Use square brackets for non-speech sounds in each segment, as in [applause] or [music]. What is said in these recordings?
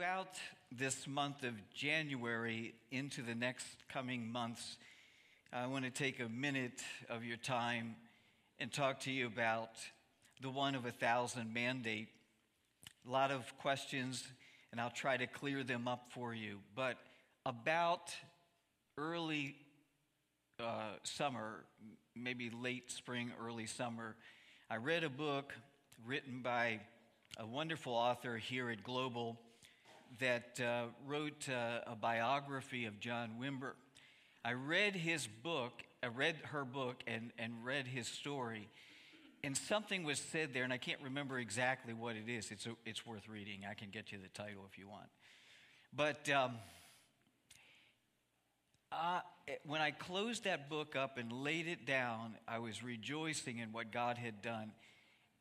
throughout this month of January into the next coming months, I want to take a minute of your time and talk to you about the one of a thousand mandate. A lot of questions, and I'll try to clear them up for you. But about early uh, summer, maybe late spring, early summer, I read a book written by a wonderful author here at Global that uh, wrote uh, a biography of John Wimber. I read his book, I read her book and, and read his story, and something was said there, and I can't remember exactly what it is. It's, a, it's worth reading. I can get you the title if you want. But um, when I closed that book up and laid it down, I was rejoicing in what God had done.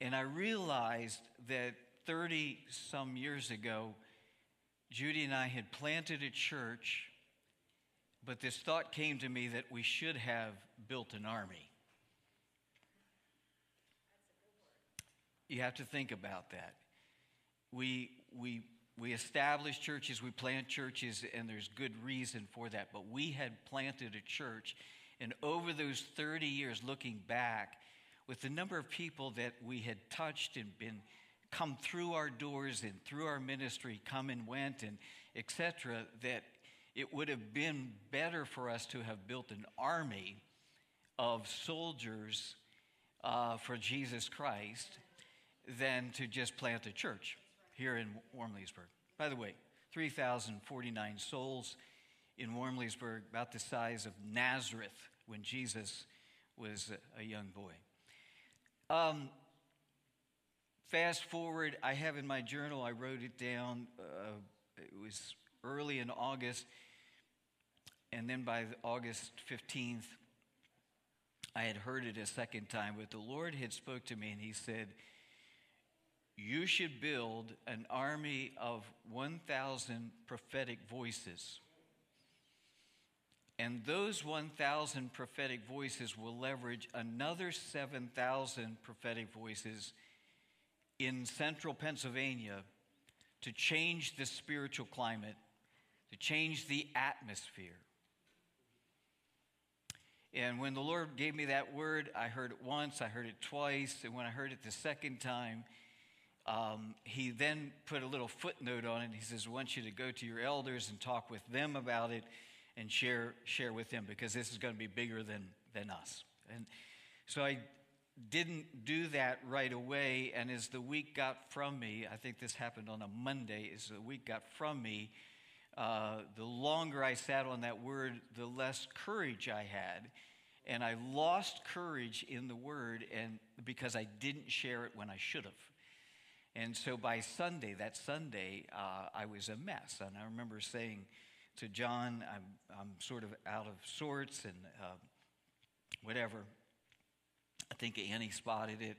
And I realized that 30 some years ago, Judy and I had planted a church, but this thought came to me that we should have built an army. You have to think about that. We, we, we establish churches, we plant churches, and there's good reason for that. But we had planted a church, and over those 30 years, looking back, with the number of people that we had touched and been come through our doors and through our ministry, come and went, and etc., that it would have been better for us to have built an army of soldiers uh, for Jesus Christ than to just plant a church here in Wormleysburg. By the way, 3,049 souls in Wormleysburg, about the size of Nazareth when Jesus was a young boy. Um, Fast forward, I have in my journal, I wrote it down. Uh, it was early in August. And then by August 15th, I had heard it a second time. But the Lord had spoke to me and he said, you should build an army of 1,000 prophetic voices. And those 1,000 prophetic voices will leverage another 7,000 prophetic voices in central Pennsylvania to change the spiritual climate, to change the atmosphere. And when the Lord gave me that word, I heard it once, I heard it twice, and when I heard it the second time, um, he then put a little footnote on it. He says, I want you to go to your elders and talk with them about it and share, share with them because this is going to be bigger than, than us. And so I didn't do that right away. And as the week got from me, I think this happened on a Monday, as the week got from me, uh, the longer I sat on that word, the less courage I had. And I lost courage in the word and because I didn't share it when I should have. And so by Sunday, that Sunday, uh, I was a mess. And I remember saying to John, I'm, I'm sort of out of sorts and uh, whatever. I think Annie spotted it,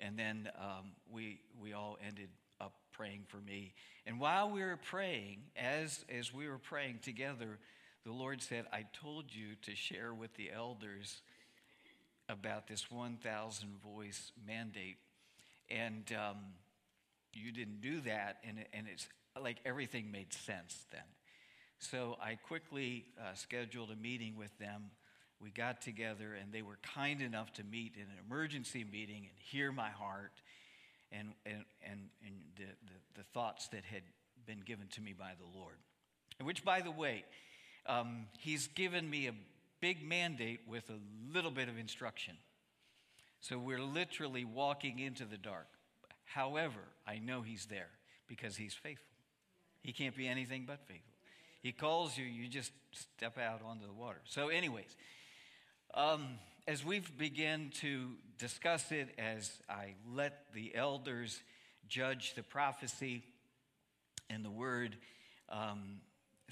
and then um, we we all ended up praying for me. And while we were praying, as as we were praying together, the Lord said, "I told you to share with the elders about this 1,000 voice mandate, and um, you didn't do that." And and it's like everything made sense then. So I quickly uh, scheduled a meeting with them we got together and they were kind enough to meet in an emergency meeting and hear my heart and, and, and, and the, the, the thoughts that had been given to me by the Lord. Which, by the way, um, He's given me a big mandate with a little bit of instruction. So we're literally walking into the dark. However, I know He's there because He's faithful. He can't be anything but faithful. He calls you, you just step out onto the water. So, anyways, um, as we've begun to discuss it, as I let the elders judge the prophecy and the word, um,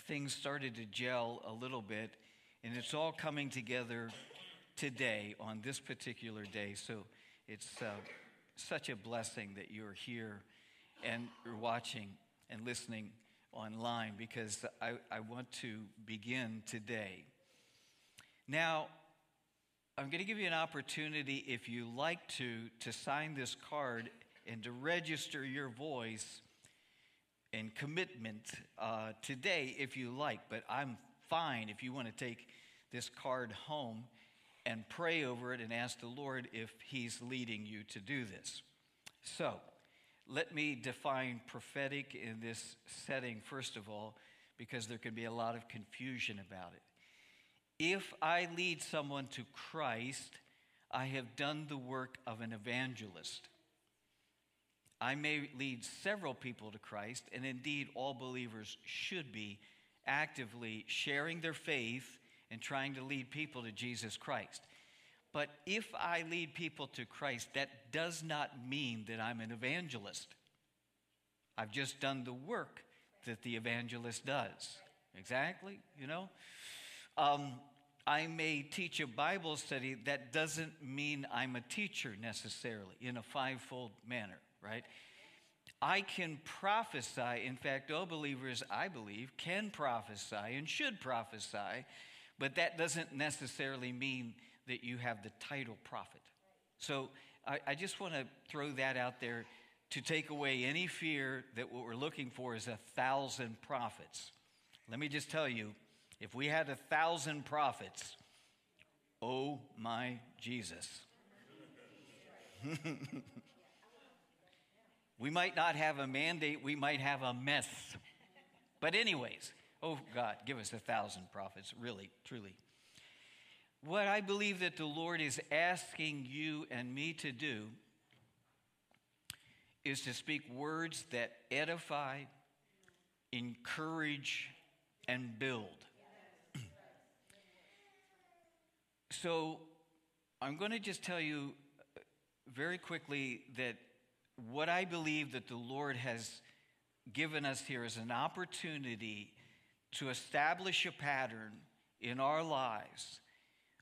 things started to gel a little bit, and it's all coming together today on this particular day. So it's uh, such a blessing that you're here and you're watching and listening online because I, I want to begin today. Now, I'm going to give you an opportunity, if you like to, to sign this card and to register your voice and commitment uh, today if you like, but I'm fine if you want to take this card home and pray over it and ask the Lord if He's leading you to do this. So, let me define prophetic in this setting, first of all, because there can be a lot of confusion about it. If I lead someone to Christ, I have done the work of an evangelist. I may lead several people to Christ, and indeed, all believers should be actively sharing their faith and trying to lead people to Jesus Christ. But if I lead people to Christ, that does not mean that I'm an evangelist. I've just done the work that the evangelist does. Exactly, you know? Um, I may teach a Bible study. That doesn't mean I'm a teacher necessarily in a fivefold manner, right? I can prophesy. In fact, all believers, I believe, can prophesy and should prophesy, but that doesn't necessarily mean that you have the title prophet. So I, I just want to throw that out there to take away any fear that what we're looking for is a thousand prophets. Let me just tell you if we had a thousand prophets, oh my Jesus. [laughs] we might not have a mandate, we might have a mess. But, anyways, oh God, give us a thousand prophets, really, truly. What I believe that the Lord is asking you and me to do is to speak words that edify, encourage, and build. So I'm going to just tell you uh, very quickly that what I believe that the Lord has given us here is an opportunity to establish a pattern in our lives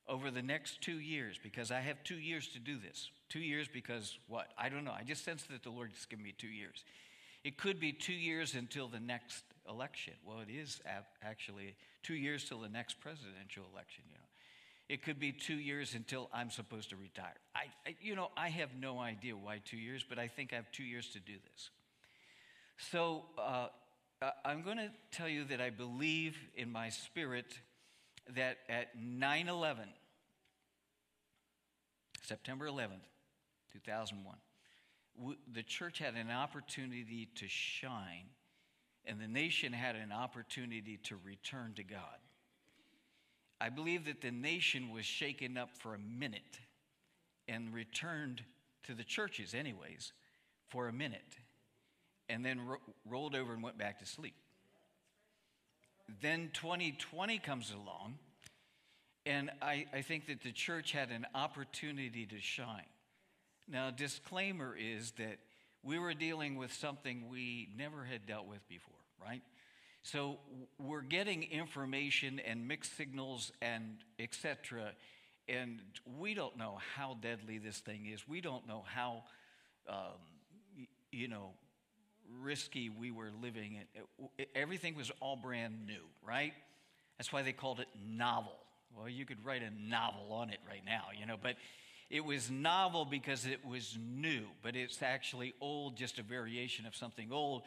over the next two years because I have two years to do this. Two years because what? I don't know. I just sense that the Lord has given me two years. It could be two years until the next election. Well, it is actually two years till the next presidential election, you know. It could be two years until I'm supposed to retire. I, I, you know, I have no idea why two years, but I think I have two years to do this. So uh, I'm going to tell you that I believe in my spirit that at 9 11, September 11th, 2001, the church had an opportunity to shine, and the nation had an opportunity to return to God. I believe that the nation was shaken up for a minute and returned to the churches, anyways, for a minute, and then ro- rolled over and went back to sleep. Then 2020 comes along, and I, I think that the church had an opportunity to shine. Now, disclaimer is that we were dealing with something we never had dealt with before, right? So we're getting information and mixed signals and etc. And we don't know how deadly this thing is. We don't know how, um, you know, risky we were living. Everything was all brand new, right? That's why they called it novel. Well, you could write a novel on it right now, you know, but it was novel because it was new, but it's actually old, just a variation of something old.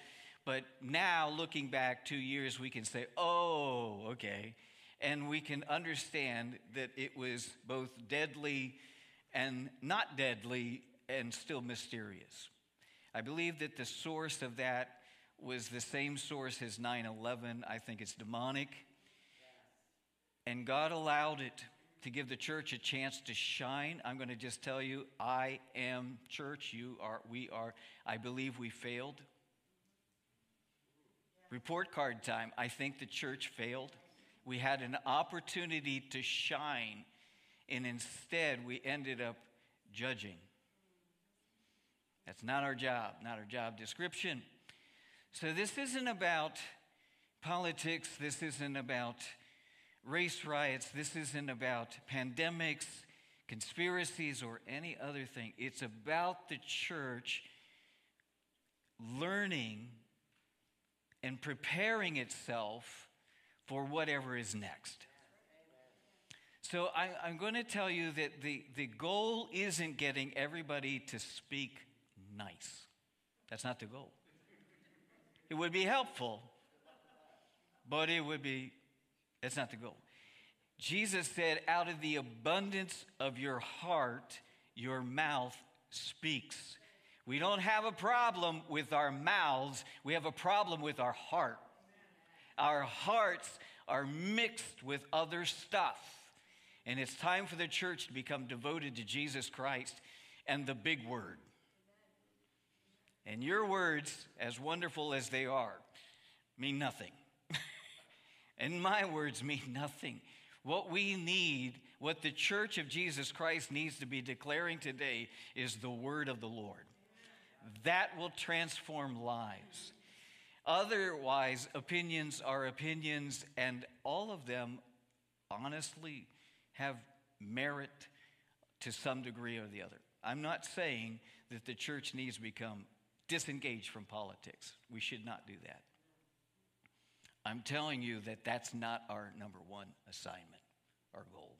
But now, looking back two years, we can say, oh, okay. And we can understand that it was both deadly and not deadly and still mysterious. I believe that the source of that was the same source as 9 11. I think it's demonic. And God allowed it to give the church a chance to shine. I'm going to just tell you, I am church. You are, we are. I believe we failed. Report card time. I think the church failed. We had an opportunity to shine, and instead we ended up judging. That's not our job, not our job description. So, this isn't about politics. This isn't about race riots. This isn't about pandemics, conspiracies, or any other thing. It's about the church learning and preparing itself for whatever is next. So I, am going to tell you that the, the goal isn't getting everybody to speak nice. That's not the goal. It would be helpful, but it would be, that's not the goal. Jesus said, out of the abundance of your heart, your mouth speaks. We don't have a problem with our mouths, we have a problem with our heart. Our hearts are mixed with other stuff. And it's time for the church to become devoted to Jesus Christ and the big word. And your words, as wonderful as they are, mean nothing. [laughs] and my words mean nothing. What we need, what the church of Jesus Christ needs to be declaring today, is the word of the Lord. That will transform lives. Otherwise, opinions are opinions, and all of them honestly have merit to some degree or the other. I'm not saying that the church needs to become disengaged from politics. We should not do that. I'm telling you that that's not our number one assignment, our goal.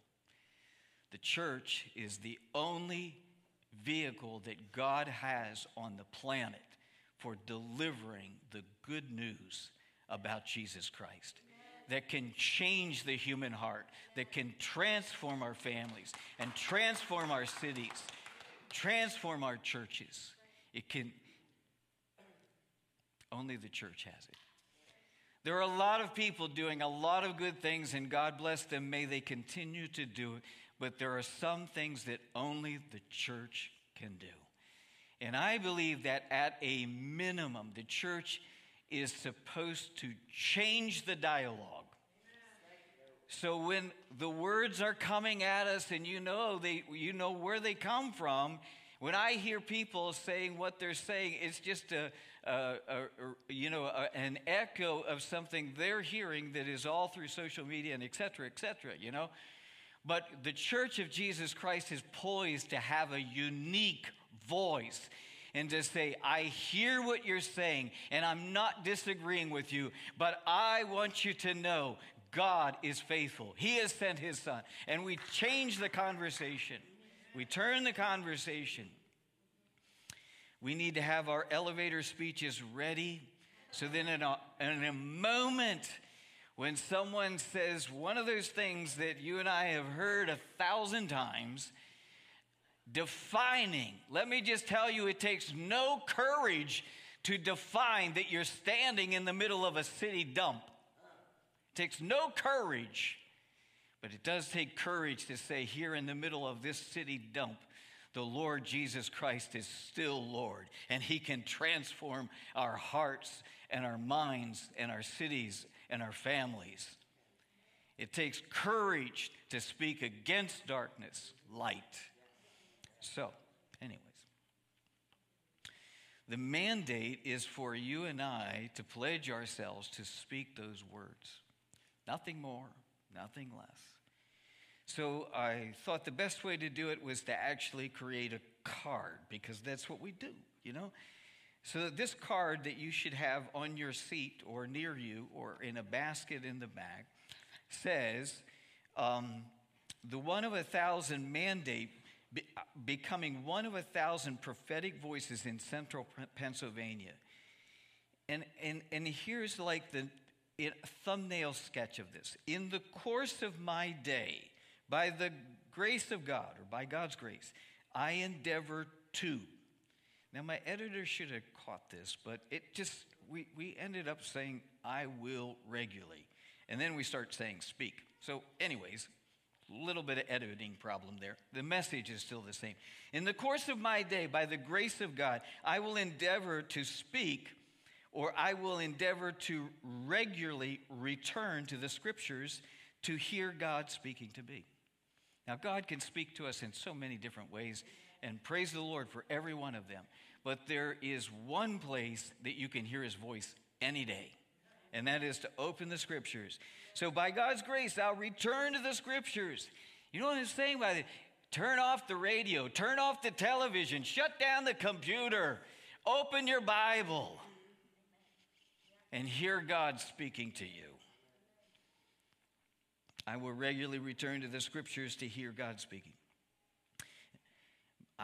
The church is the only vehicle that God has on the planet for delivering the good news about Jesus Christ that can change the human heart, that can transform our families and transform our cities, transform our churches. It can, only the church has it. There are a lot of people doing a lot of good things, and God bless them. May they continue to do it. But there are some things that only the church can do. And I believe that at a minimum, the church is supposed to change the dialogue. So when the words are coming at us and you know they you know where they come from, when I hear people saying what they're saying, it's just a, a, a, a you know an echo of something they're hearing that is all through social media and et cetera, et cetera, you know. But the Church of Jesus Christ is poised to have a unique voice and to say, I hear what you're saying, and I'm not disagreeing with you, but I want you to know God is faithful. He has sent his son. And we change the conversation, we turn the conversation. We need to have our elevator speeches ready so then, in a, in a moment, when someone says one of those things that you and I have heard a thousand times, defining. Let me just tell you, it takes no courage to define that you're standing in the middle of a city dump. It takes no courage, but it does take courage to say, here in the middle of this city dump, the Lord Jesus Christ is still Lord, and He can transform our hearts and our minds and our cities and our families. It takes courage to speak against darkness, light. So, anyways, the mandate is for you and I to pledge ourselves to speak those words. Nothing more, nothing less. So I thought the best way to do it was to actually create a card because that's what we do, you know? So this card that you should have on your seat or near you or in a basket in the back says, um, the one of a thousand mandate becoming one of a thousand prophetic voices in central Pennsylvania. And, and, and here's like the thumbnail sketch of this. In the course of my day, by the grace of God, or by God's grace, I endeavor to. Now, my editor should have caught this, but it just, we, we ended up saying, I will regularly. And then we start saying, speak. So, anyways, little bit of editing problem there. The message is still the same. In the course of my day, by the grace of God, I will endeavor to speak or I will endeavor to regularly return to the scriptures to hear God speaking to me. Now, God can speak to us in so many different ways, and praise the Lord for every one of them. But there is one place that you can hear his voice any day, and that is to open the scriptures. So, by God's grace, I'll return to the scriptures. You know what I'm saying by that? Turn off the radio, turn off the television, shut down the computer, open your Bible, and hear God speaking to you. I will regularly return to the scriptures to hear God speaking.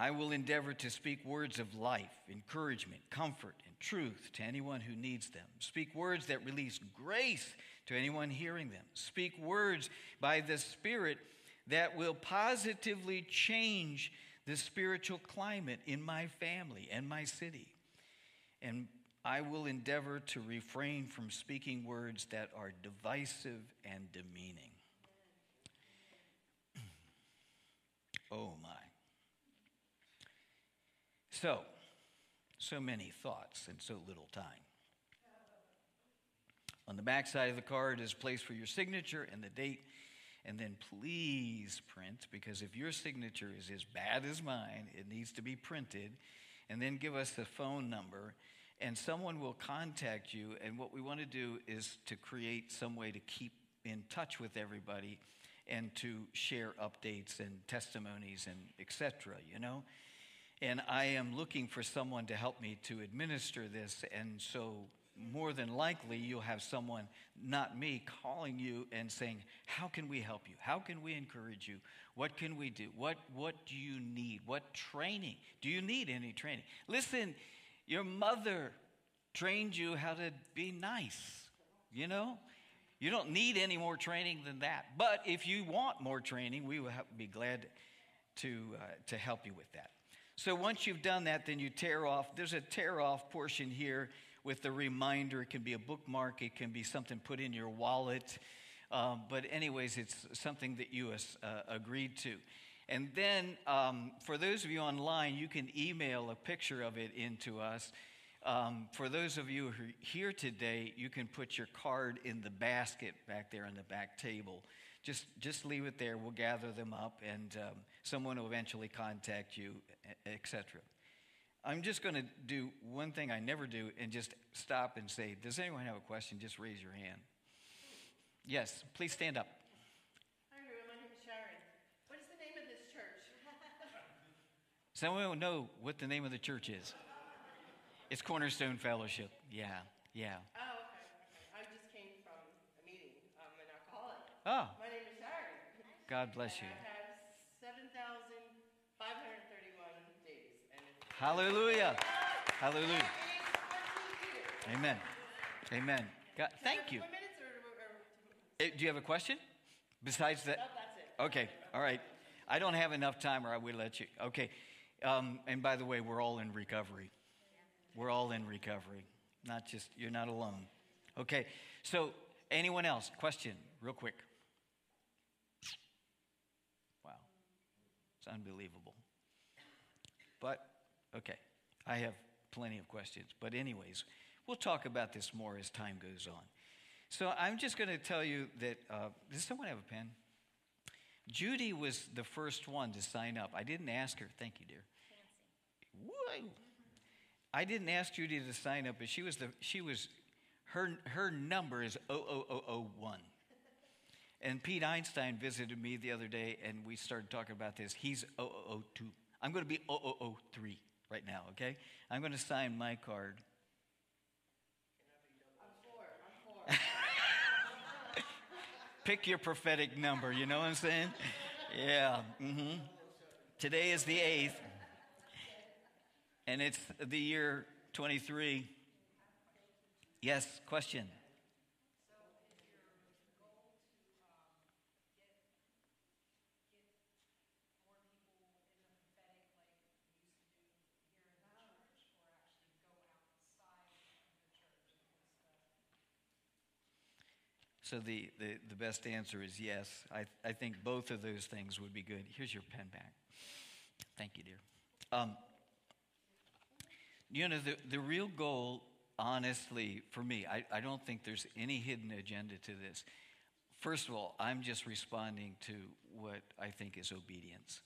I will endeavor to speak words of life, encouragement, comfort, and truth to anyone who needs them. Speak words that release grace to anyone hearing them. Speak words by the Spirit that will positively change the spiritual climate in my family and my city. And I will endeavor to refrain from speaking words that are divisive and demeaning. [clears throat] oh my. So, so many thoughts and so little time. On the back side of the card is a place for your signature and the date. And then please print, because if your signature is as bad as mine, it needs to be printed. And then give us the phone number, and someone will contact you. And what we want to do is to create some way to keep in touch with everybody and to share updates and testimonies and etc you know and i am looking for someone to help me to administer this and so more than likely you'll have someone, not me, calling you and saying, How can we help you? How can we encourage you? What can we do? What, what do you need? What training? Do you need any training? Listen, your mother trained you how to be nice, you know? You don't need any more training than that. But if you want more training, we will be glad to, uh, to help you with that. So once you've done that, then you tear off. There's a tear off portion here with the reminder. It can be a bookmark, it can be something put in your wallet. Um, but, anyways, it's something that you uh, agreed to. And then, um, for those of you online, you can email a picture of it into us. Um, for those of you who are here today, you can put your card in the basket back there on the back table. Just, just leave it there. We'll gather them up, and um, someone will eventually contact you, etc. I'm just going to do one thing I never do and just stop and say, Does anyone have a question? Just raise your hand. Yes, please stand up. Hi, everyone. My name is Sharon. What is the name of this church? [laughs] Someone will know what the name of the church is. It's Cornerstone Fellowship. Yeah, yeah. Oh, okay. okay. I just came from a meeting um, in Alcoholic. Oh. My name is Sharon. God bless you. [laughs] Hallelujah. Hallelujah. Amen. Amen. God, thank you. Eh, do you have a question? Besides that? Okay. All right. I don't have enough time, or I would let you. Okay. Um, and by the way, we're all in recovery. We're all in recovery. Not just, you're not alone. Okay. So, anyone else? Question, real quick. Wow. It's unbelievable. But Okay, I have plenty of questions. But, anyways, we'll talk about this more as time goes on. So, I'm just going to tell you that uh, does someone have a pen? Judy was the first one to sign up. I didn't ask her. Thank you, dear. Whoa. I didn't ask Judy to sign up, but she was the she was her her number is 00001. And Pete Einstein visited me the other day and we started talking about this. He's 0002. I'm going to be 0003 right now, okay? I'm going to sign my card. I'm four. I'm four. Pick your prophetic number, you know what I'm saying? Yeah. Mm-hmm. Today is the 8th, and it's the year 23. Yes, question. So the, the, the best answer is yes. I, I think both of those things would be good. Here's your pen back. Thank you, dear. Um, you know, the, the real goal, honestly, for me, I, I don't think there's any hidden agenda to this. First of all, I'm just responding to what I think is obedience.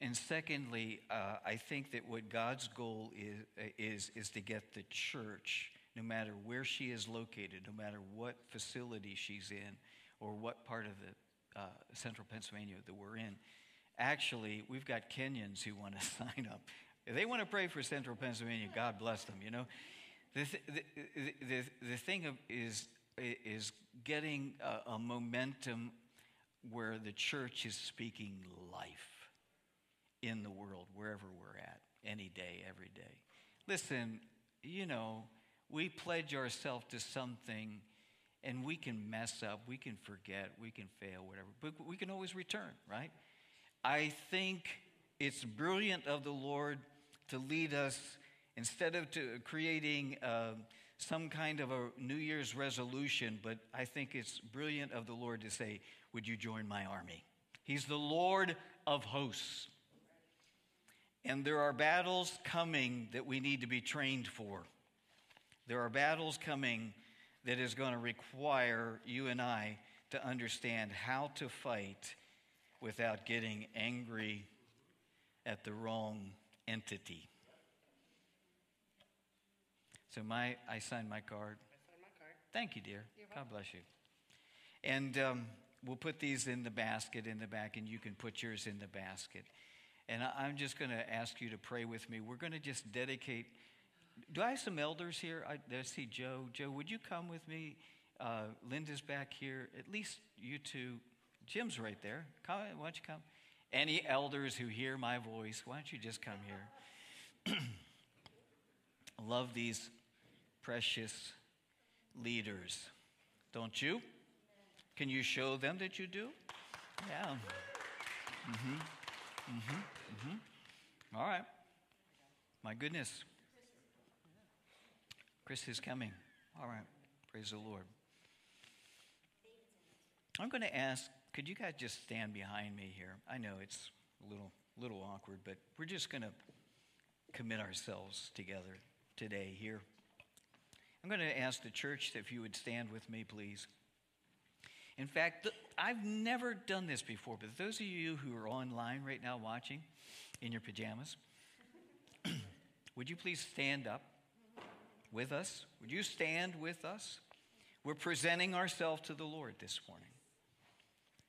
And secondly, uh, I think that what God's goal is, is, is to get the church no matter where she is located, no matter what facility she's in or what part of the uh, central Pennsylvania that we're in. Actually, we've got Kenyans who want to [laughs] sign up. If they want to pray for central Pennsylvania, God bless them, you know. The, th- the, the, the thing of, is, is getting a, a momentum where the church is speaking life in the world, wherever we're at, any day, every day. Listen, you know, we pledge ourselves to something and we can mess up, we can forget, we can fail, whatever, but we can always return, right? I think it's brilliant of the Lord to lead us instead of to creating uh, some kind of a New Year's resolution, but I think it's brilliant of the Lord to say, Would you join my army? He's the Lord of hosts. And there are battles coming that we need to be trained for. There are battles coming that is going to require you and I to understand how to fight without getting angry at the wrong entity. So my, I signed my card. I signed my card. Thank you, dear. God bless you. And um, we'll put these in the basket in the back, and you can put yours in the basket. And I, I'm just going to ask you to pray with me. We're going to just dedicate. Do I have some elders here? I, I see Joe. Joe, would you come with me? Uh, Linda's back here. At least you two. Jim's right there. Come, why don't you come? Any elders who hear my voice, why don't you just come here? [clears throat] Love these precious leaders. Don't you? Can you show them that you do? Yeah. Mm-hmm. Mm-hmm. Mm-hmm. All right. My goodness. Chris is coming. All right. Praise the Lord. I'm going to ask, could you guys just stand behind me here? I know it's a little little awkward, but we're just going to commit ourselves together today here. I'm going to ask the church if you would stand with me, please. In fact, I've never done this before, but those of you who are online right now watching in your pajamas, [clears throat] would you please stand up with us? Would you stand with us? We're presenting ourselves to the Lord this morning.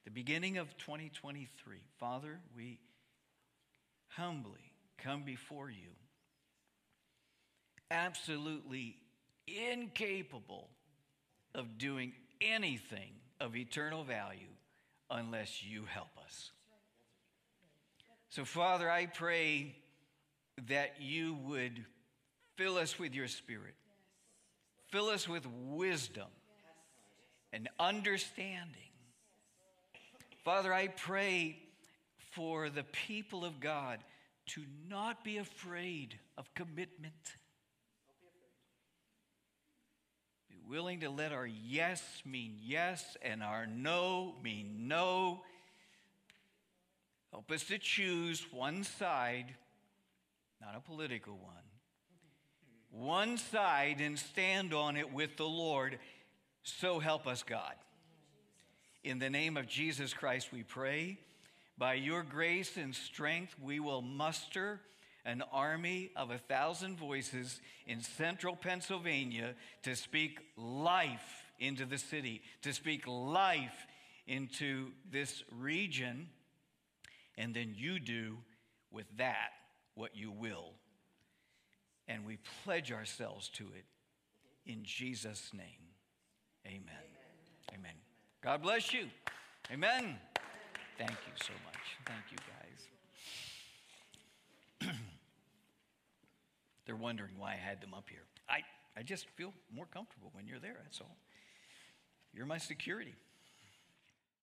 The beginning of 2023. Father, we humbly come before you, absolutely incapable of doing anything of eternal value unless you help us. So, Father, I pray that you would fill us with your spirit, fill us with wisdom and understanding. Father, I pray for the people of God to not be afraid of commitment. Be willing to let our yes mean yes and our no mean no. Help us to choose one side, not a political one. One side and stand on it with the Lord. So help us, God. In the name of Jesus Christ, we pray. By your grace and strength, we will muster an army of a thousand voices in central Pennsylvania to speak life into the city, to speak life into this region. And then you do with that what you will. And we pledge ourselves to it in Jesus' name. Amen. Amen. God bless you. Amen. Thank you so much. Thank you, guys. They're wondering why I had them up here. I, I just feel more comfortable when you're there, that's all. You're my security.